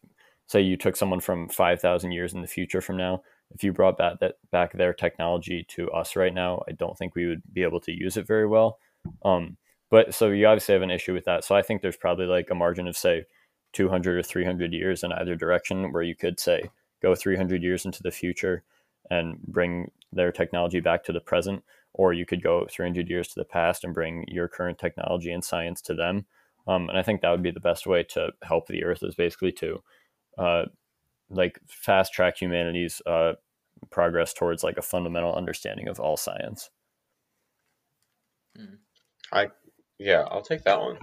say you took someone from 5000 years in the future from now, if you brought back that back their technology to us right now, I don't think we would be able to use it very well. Um, but so you obviously have an issue with that. So I think there's probably like a margin of say 200 or 300 years in either direction where you could say go 300 years into the future and bring their technology back to the present or you could go 300 years to the past and bring your current technology and science to them um, and i think that would be the best way to help the earth is basically to uh, like fast track humanity's uh, progress towards like a fundamental understanding of all science hmm. I Yeah, I'll take that one.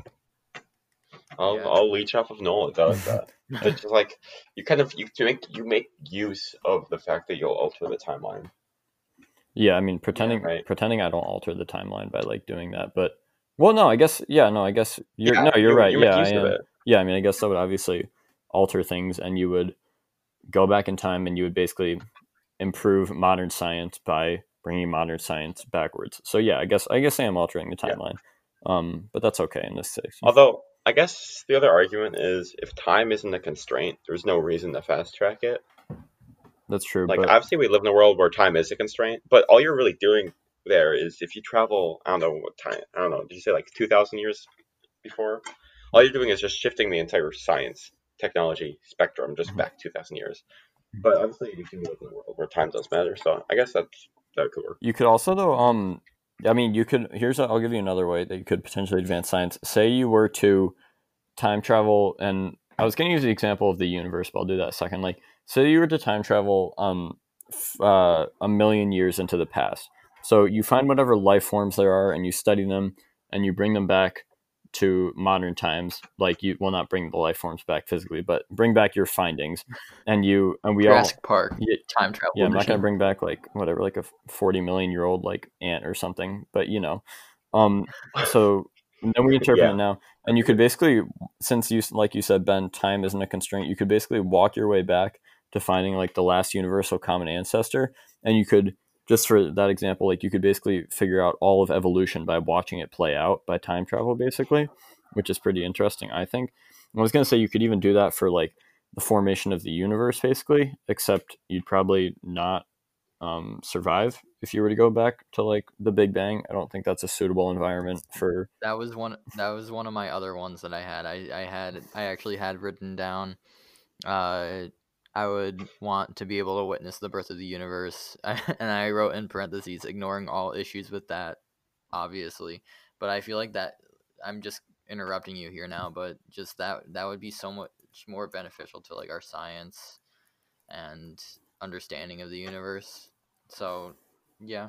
I'll Yeah. I'll leech off of Nolan about that. It's just like you kind of you make you make use of the fact that you'll alter the timeline. Yeah, I mean, pretending right. pretending I don't alter the timeline by like doing that, but well, no, I guess yeah, no, I guess you're Yeah, no, you're you- right. you make yeah, use I of am. it. Yeah, I mean, I guess that would obviously alter things, and you would go back in time, and you would basically improve modern science by bringing modern science backwards. So yeah, I guess I guess I am altering the Yeah. timeline, um, but that's okay in this case. Although I guess the other argument is if time isn't a constraint, there's no reason to fast track it. That's true. Like but obviously we live in a world where time is a constraint, but all you're really doing there is if you travel, I don't know what time, I don't know, did you say like 2000 years before? All you're doing is just shifting the entire science technology spectrum just Mhm. back 2000 years. But obviously you can live in a world where time does matter, so I guess that's that could work. You could also though um I mean you could here's I'll give you another way that you could potentially advance science. Say you were to time travel and I was going to use the example of the universe, but I'll do that second. Like say you were to time travel um uh, a million years into the past. So you find whatever life forms there are and you study them and you bring them back to modern times like you will not bring the life forms back physically but bring back your findings and you and we all Jurassic Park Yeah, time travel. yeah, I'm not gonna bring back like whatever, like a 40 million year old like ant or something, but you know, um, so then we interpret Yeah. it now, and you could basically, since you like you said, Ben, time isn't a constraint. You could basically walk your way back to finding like the last universal common ancestor, and you could just for that example, like you could basically figure out all of evolution by watching it play out by time travel, basically, which is pretty interesting, I think. I was gonna say you could even do that for like the formation of the universe, basically, except you'd probably not um, survive if you were to go back to like the Big Bang. I don't think that's a suitable environment for. That was one. That was one of my other ones that I had. I, I had. I actually had written down. Uh, I would want to be able to witness the birth of the universe, and I wrote in parentheses, ignoring all issues with that, obviously. But I feel like that I'm just interrupting you here now, but just that that would be so much more beneficial to like our science and understanding of the universe. So, yeah.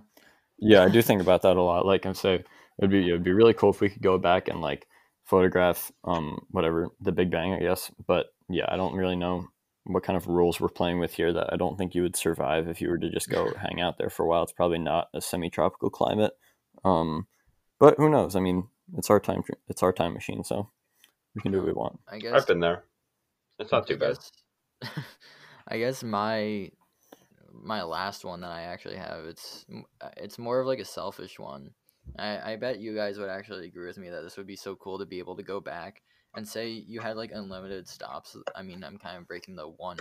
Yeah, I do think about that a lot. Like I say, it'd be it'd be really cool if we could go back and like photograph um whatever the Big Bang, I guess. But yeah, I don't really know what kind of rules we're playing with here that I don't think you would survive if you were to just go hang out there for a while. It's probably not a semi-tropical climate. Um, but who knows? I mean, it's our time. It's our time machine, so we can do what we want. I guess I've been there. It's not too I bad. I guess my my last one that I actually have it's uh, it's more of like a selfish one. I I bet you guys would actually agree with me that this would be so cool to be able to go back and say you had like unlimited stops. I mean, I'm kind of breaking the one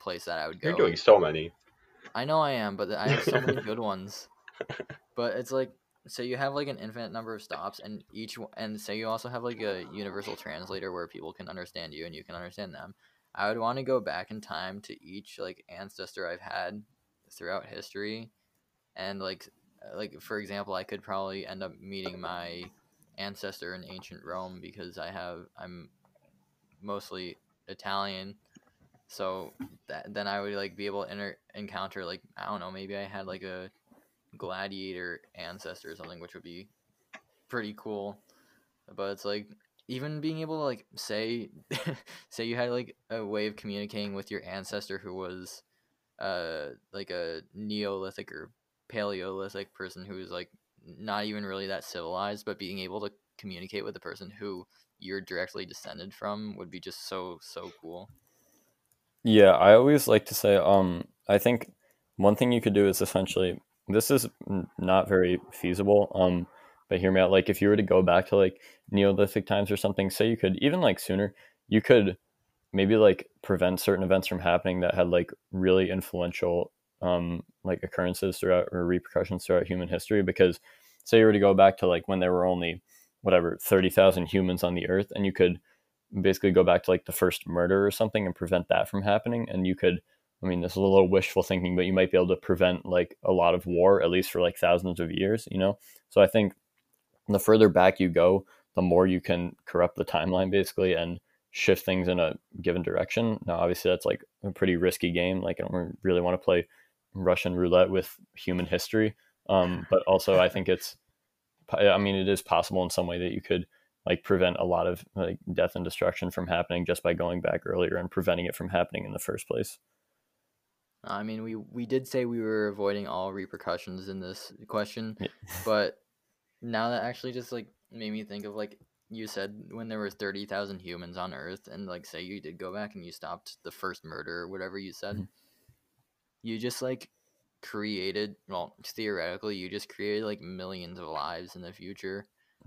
place that I would go. You're doing so many. I know I am, but I have so many good ones. But it's like so you have like an infinite number of stops, and each and say you also have like a universal translator where people can understand you and you can understand them. I would want to go back in time to each like ancestor I've had throughout history, and like like for example, I could probably end up meeting my ancestor in ancient Rome because I have I'm mostly Italian. So that, then I would like be able to enter, encounter like I don't know, maybe I had like a gladiator ancestor or something, which would be pretty cool. But it's like even being able to like say say you had like a way of communicating with your ancestor who was uh like a neolithic or paleolithic person who is like not even really that civilized but being able to communicate with the person who you're directly descended from would be just so so cool yeah i always like to say um i think one thing you could do is essentially this is not very feasible um but hear me out. Like if you were to go back to like Neolithic times or something, say you could even like sooner, you could maybe like prevent certain events from happening that had like really influential um like occurrences throughout or repercussions throughout human history. Because say you were to go back to like when there were only whatever thirty thousand humans on the earth, and you could basically go back to like the first murder or something and prevent that from happening, and you could I mean, this is a little wishful thinking, but you might be able to prevent like a lot of war, at least for like thousands of years, you know? So I think the further back you go, the more you can corrupt the timeline basically and shift things in a given direction. Now, obviously, that's like a pretty risky game. Like, I don't really want to play Russian roulette with human history. Um, but also, I think it's, I mean, it is possible in some way that you could like prevent a lot of like death and destruction from happening just by going back earlier and preventing it from happening in the first place. I mean, we we did say we were avoiding all repercussions in this question, yeah. but now that actually just like made me think of like you said when there were 30,000 humans on earth and like say you did go back and you stopped the first murder or whatever you said mm-hmm. You just like created well theoretically you just created like millions of lives in the future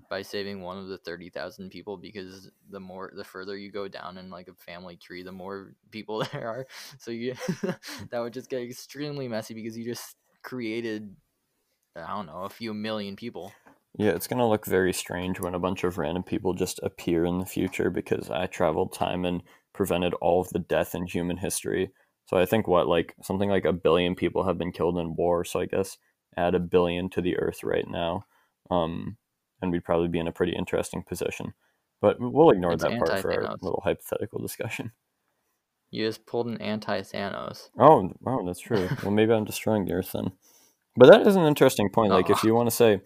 by saving one of the 30,000 people because the more the further you go down in like a family tree the more people there are so you that would just get extremely messy because you just created I don't know a few million people yeah, it's going to look very strange when a bunch of random people just appear in the future because I traveled time and prevented all of the death in human history. So I think what like something like a billion people have been killed in war, so I guess add a billion to the earth right now. Um and we'd probably be in a pretty interesting position. But we'll ignore it's that part for our little hypothetical discussion. You just pulled an anti Thanos. Oh, oh, that's true. well, maybe I'm destroying the Earth then. But that is an interesting point. Like, oh. if you want to say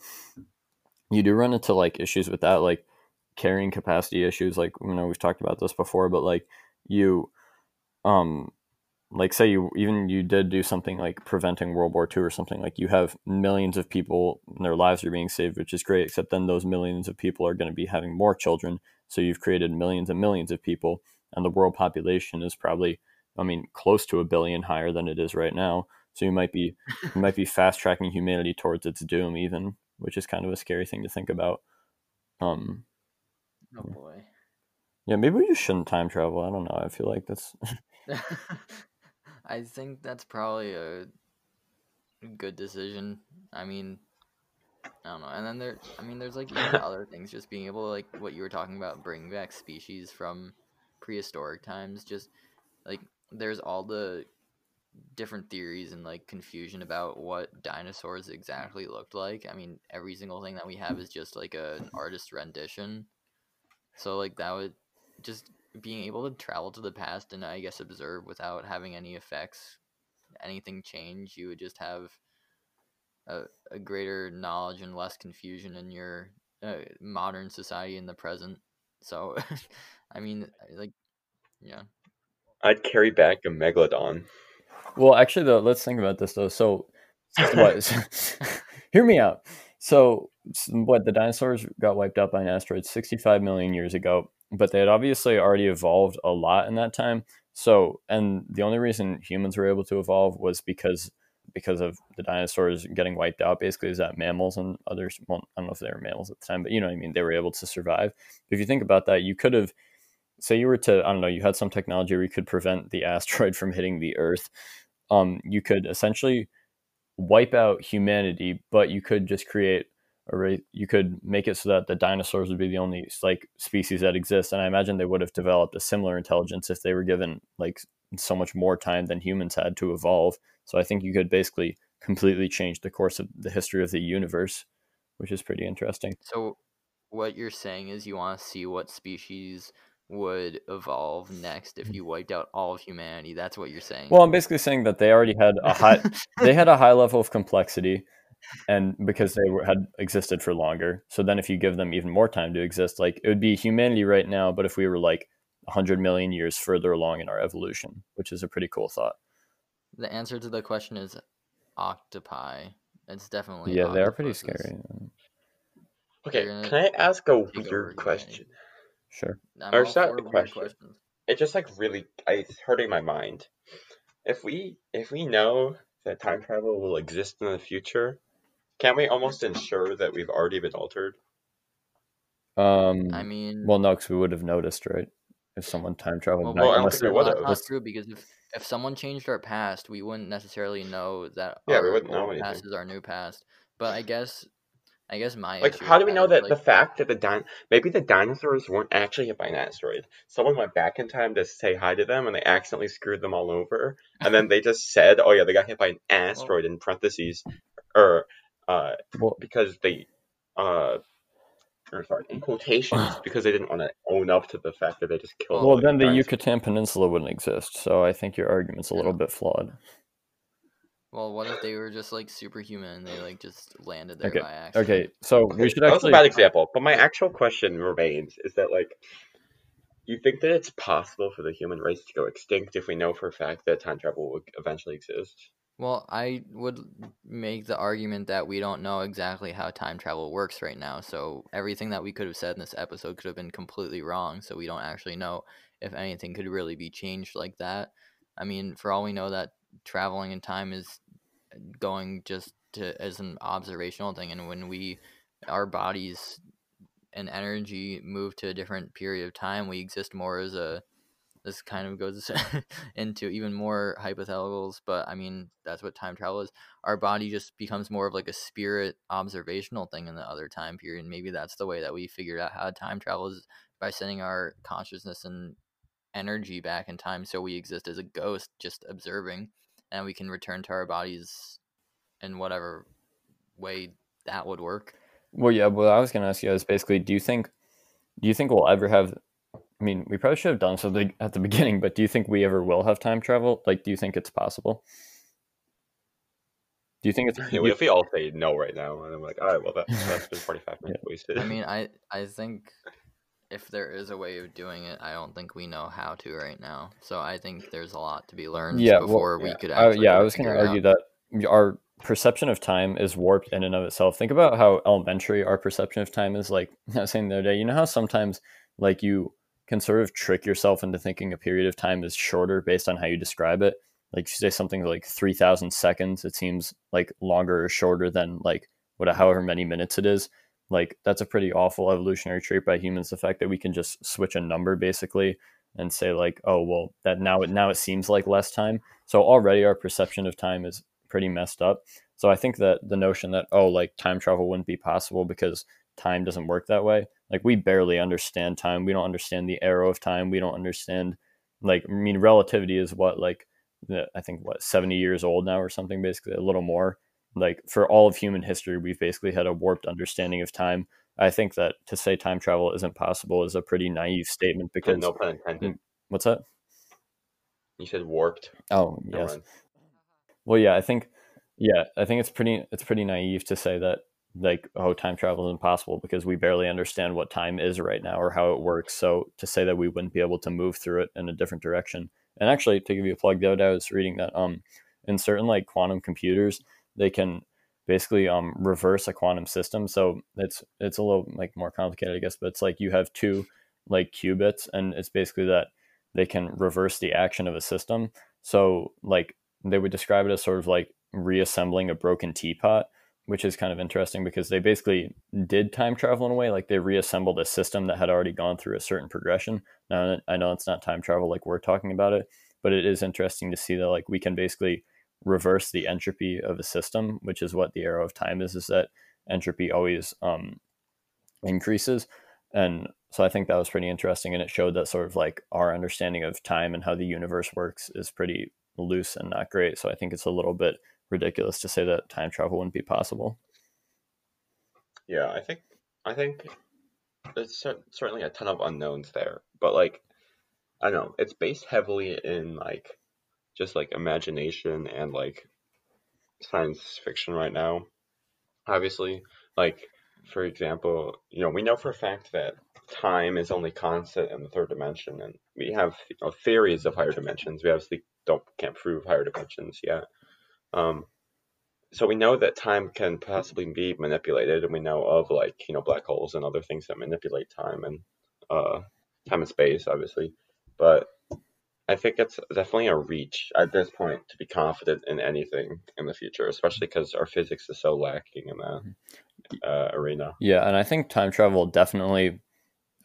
you do run into like issues with that, like carrying capacity issues. Like you know we've talked about this before, but like you, um, like say you even you did do something like preventing World War II or something like you have millions of people and their lives are being saved, which is great. Except then those millions of people are going to be having more children, so you've created millions and millions of people, and the world population is probably, I mean, close to a billion higher than it is right now. So you might be you might be fast tracking humanity towards its doom even which is kind of a scary thing to think about. Um, oh boy. Yeah, maybe we just shouldn't time travel. I don't know. I feel like that's. I think that's probably a good decision. I mean, I don't know. And then there, I mean, there's like other things. Just being able to like what you were talking about, bring back species from prehistoric times. Just like there's all the different theories and like confusion about what dinosaurs exactly looked like. I mean, every single thing that we have is just like a, an artist rendition. So like that would just being able to travel to the past and I guess observe without having any effects, anything change, you would just have a, a greater knowledge and less confusion in your uh, modern society in the present. So, I mean, like, yeah. I'd carry back a megalodon. Well, actually, though, let's think about this though. So, what? hear me out. So, what the dinosaurs got wiped out by an asteroid 65 million years ago, but they had obviously already evolved a lot in that time. So, and the only reason humans were able to evolve was because because of the dinosaurs getting wiped out. Basically, is that mammals and others? Well, I don't know if they were mammals at the time, but you know what I mean. They were able to survive. If you think about that, you could have say you were to I don't know, you had some technology where you could prevent the asteroid from hitting the Earth um, you could essentially wipe out humanity, but you could just create you could make it so that the dinosaurs would be the only like species that exist. And I imagine they would have developed a similar intelligence if they were given like so much more time than humans had to evolve. So I think you could basically completely change the course of the history of the universe, which is pretty interesting. So what you're saying is you want to see what species would evolve next if you wiped out all of humanity. That's what you're saying. Well, I'm basically saying that they already had a high they had a high level of complexity and because they were, had existed for longer. So then if you give them even more time to exist, like it would be humanity right now, but if we were like 100 million years further along in our evolution, which is a pretty cool thought. the answer to the question is octopi. It's definitely yeah, they are pretty scary. Okay, can I ask a weird question? Sure. I'm Or all it's not a question. questions. It just like really, I- it's hurting my mind. If we if we know that time travel will exist in the future, can we almost ensure that we've already been altered? Um, I mean, well, no, because we would have noticed, right? If someone time traveled Well, back, well, unless it- would that's not true because if if someone changed our past, we wouldn't necessarily know that Yeah, our we wouldn't know old anything. past is our new past. But I guess, I guess my Like, how do we know that like, the fact that the din maybe the dinosaurs weren't actually hit by an asteroid? Someone went back in time to say hi to them, and they accidentally screwed them all over, and then they just said, "Oh yeah, they got hit by an asteroid." in parentheses, or uh, well, because they, uh, or sorry, in quotations, because they didn't want to own up to the fact that they just killed. well, then the dinosaurs. Yucatan Peninsula wouldn't exist. So I think your argument's a little bit flawed. well, what if they were just like superhuman and they like just landed there Okay, by accident? Okay, so we Okay, should that was a bad example, but my actual question remains: is that like, you think that it's possible for the human race to go extinct if we know for a fact that time travel will eventually exist? Well, I would make the argument that we don't know exactly how time travel works right now. So everything that we could have said in this episode could have been completely wrong. So we don't actually know if anything could really be changed like that. I mean, for all we know, that traveling in time is going just to as an observational thing, and when we our bodies and energy move to a different period of time, we exist more as a this kind of goes into even more hypotheticals, but I mean that's what time travel is. Our body just becomes more of like a spirit observational thing in the other time period. Maybe that's the way that we figured out how time travel is by sending our consciousness and energy back in time so we exist as a ghost just observing and we can return to our bodies in whatever way that would work. Well, yeah. What I was gonna ask you is basically, do you think, do you think we'll ever have? I mean, we probably should have done something at the beginning, but do you think we ever will have time travel? Like, do you think it's possible? Do you think it's? Yeah, what if we all say no right now, and I'm like, all right, well, that, that's been 45 minutes wasted. I mean, I I think if there is a way of doing it, I don't think we know how to right now. So I think there's a lot to be learned yeah, well, before we yeah, could I- actually. yeah, I was going to argue out. that our perception of time is warped in and of itself. Think about how elementary our perception of time is. Like I was saying the other day, you know how sometimes like you can sort of trick yourself into thinking a period of time is shorter based on how you describe it. Like if you say something like three thousand seconds, it seems like longer or shorter than like what however many minutes it is. Like that's a pretty awful evolutionary trait by humans. The fact that we can just switch a number basically and say like, oh well, that now it now it seems like less time. So already our perception of time is pretty messed up. So I think that the notion that oh like time travel wouldn't be possible because time doesn't work that way. Like we barely understand time. We don't understand the arrow of time. We don't understand like I mean relativity is what like I think what 70 years old now or something basically a little more. Like for all of human history we've basically had a warped understanding of time. I think that to say time travel isn't possible is a pretty naive statement because no pun intended. what's that? You said warped. Oh, yes. Well, yeah, I think, yeah, I think it's pretty, it's pretty naive to say that like, oh, time travel is impossible because we barely understand what time is right now or how it works. So to say that we wouldn't be able to move through it in a different direction, and actually to give you a plug, though I was reading that um, in certain like quantum computers, they can basically um reverse a quantum system. So it's it's a little like more complicated, I guess, but it's like you have two like qubits, and it's basically that they can reverse the action of a system. So like they would describe it as sort of like reassembling a broken teapot, which is kind of interesting because they basically did time travel in a way, like they reassembled a system that had already gone through a certain progression. Now I know it's not time travel like we're talking about it, but it is interesting to see that like we can basically reverse the entropy of a system, which is what the arrow of time is, is that entropy always um, increases. And so I think that was pretty interesting. And it showed that sort of like our understanding of time and how the universe works is pretty loose and not great. So I think it's a little bit ridiculous to say that time travel wouldn't be possible. Yeah, I think I think there's certainly a ton of unknowns there, but like I don't know, it's based heavily in like just like imagination and like science fiction right now. Obviously, like for example, you know, we know for a fact that time is only constant in the third dimension, and we have you know, theories of higher dimensions. We obviously don't can't prove higher dimensions yet. Um, so we know that time can possibly be manipulated, and we know of like you know black holes and other things that manipulate time and uh, time and space, obviously. But I think it's definitely a reach at this point to be confident in anything in the future, especially because our physics is so lacking in that uh, arena. Yeah, and I think time travel definitely.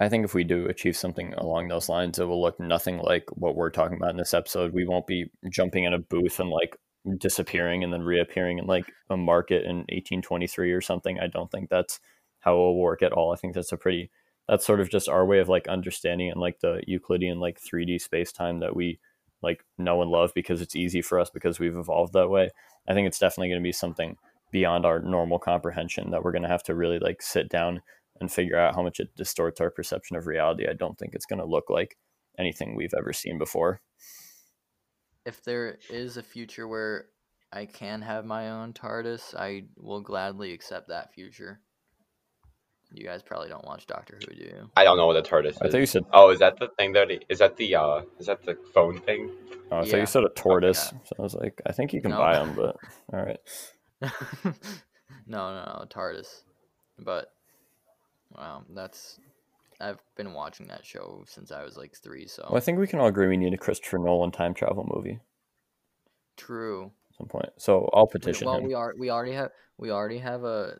I think if we do achieve something along those lines, it will look nothing like what we're talking about in this episode. We won't be jumping in a booth and like disappearing and then reappearing in like a market in 1823 or something. I don't think that's how it will work at all. I think that's a pretty that's sort of just our way of like understanding and like the Euclidean like 3D space time that we like know and love because it's easy for us because we've evolved that way. I think it's definitely going to be something beyond our normal comprehension that we're going to have to really like sit down and figure out how much it distorts our perception of reality. I don't think it's going to look like anything we've ever seen before. If there is a future where I can have my own TARDIS, I will gladly accept that future. You guys probably don't watch Doctor Who, do you? I don't know what a TARDIS is. I is. thought you said Oh, is that the thing that is that the uh is that the phone thing? oh, I thought Yeah, you said a tortoise. that. So I was like, I think you can No. buy them, but all right. no, no, no, TARDIS. But wow, that's I've been watching that show since I was like three. So Well, I think we can all agree we need a Christopher Nolan time travel movie true. at some point. So I'll petition well, him. we are we already have we already have a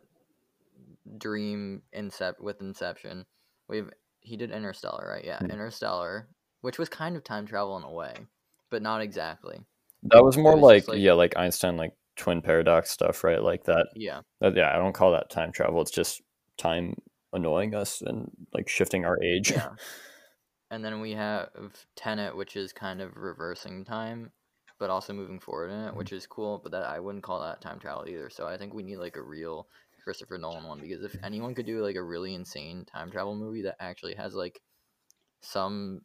dream incept with Inception. We've he did Interstellar, right? Yeah, Hmm. Interstellar, which was kind of time travel in a way, but not exactly. That was more was like, like- yeah, like Einstein, like twin paradox stuff, right? Like that. Yeah, that. Yeah, I don't call that time travel. It's just time annoying us and like shifting our age. yeah. and then we have Tenet, which is kind of reversing time, but also moving forward in it, mm-hmm. which is cool. But that I wouldn't call that time travel either. So I think we need like a real Christopher Nolan one because if anyone could do like a really insane time travel movie that actually has like some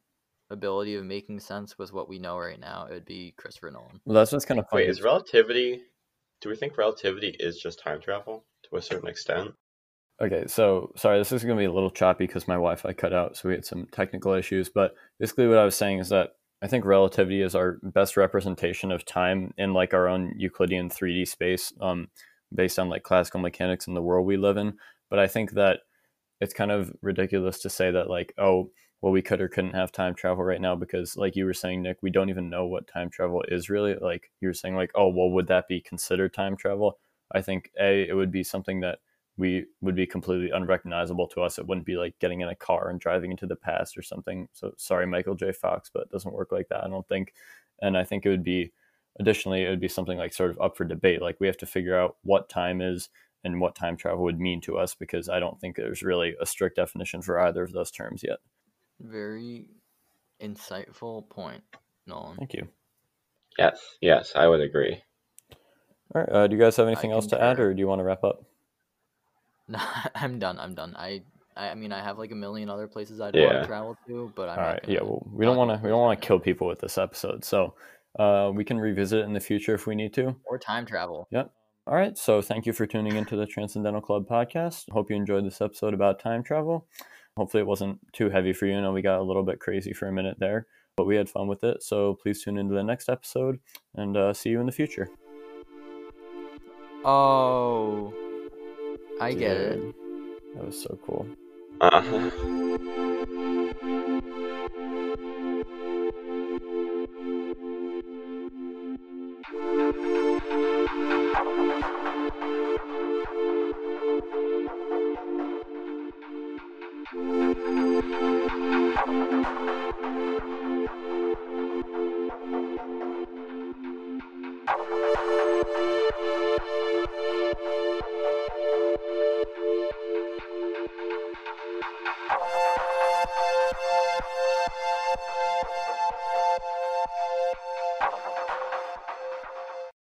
ability of making sense with what we know right now, it would be Christopher Nolan. Well, that's what's kind of funny. Wait, is relativity? Do we think relativity is just time travel to a certain extent? Okay, so sorry, this is going to be a little choppy because my Wi Fi cut out, so we had some technical issues. But basically, what I was saying is that I think relativity is our best representation of time in like our own Euclidean 3D space, um, based on like classical mechanics in the world we live in. But I think that it's kind of ridiculous to say that like, oh, well, we could or couldn't have time travel right now because, like you were saying, Nick, we don't even know what time travel is really. Like you were saying, like, oh, well, would that be considered time travel? I think a it would be something that we would be completely unrecognizable to us. It wouldn't be like getting in a car and driving into the past or something. So sorry, Michael J. Fox, but it doesn't work like that. I don't think. And I think it would be additionally it would be something like sort of up for debate. Like we have to figure out what time is and what time travel would mean to us because I don't think there's really a strict definition for either of those terms yet. Very insightful point, Nolan. Thank you. Yes, yes, I would agree. All right. Uh, do you guys have anything else to add, or do you want to wrap up? No, I'm done. I'm done. I, I mean, I have like a million other places I'd want to travel to, but I'm All right. Yeah. Well, we don't want to. We don't want to kill people with this episode, so uh, we can revisit it in the future if we need to. or time travel. Yep. All right. So thank you for tuning into the Transcendental Club podcast. Hope you enjoyed this episode about time travel. Hopefully, it wasn't too heavy for you. I know we got a little bit crazy for a minute there, but we had fun with it. So please tune into the next episode and uh, see you in the future. Oh, I get it. That was so cool. Uh-huh.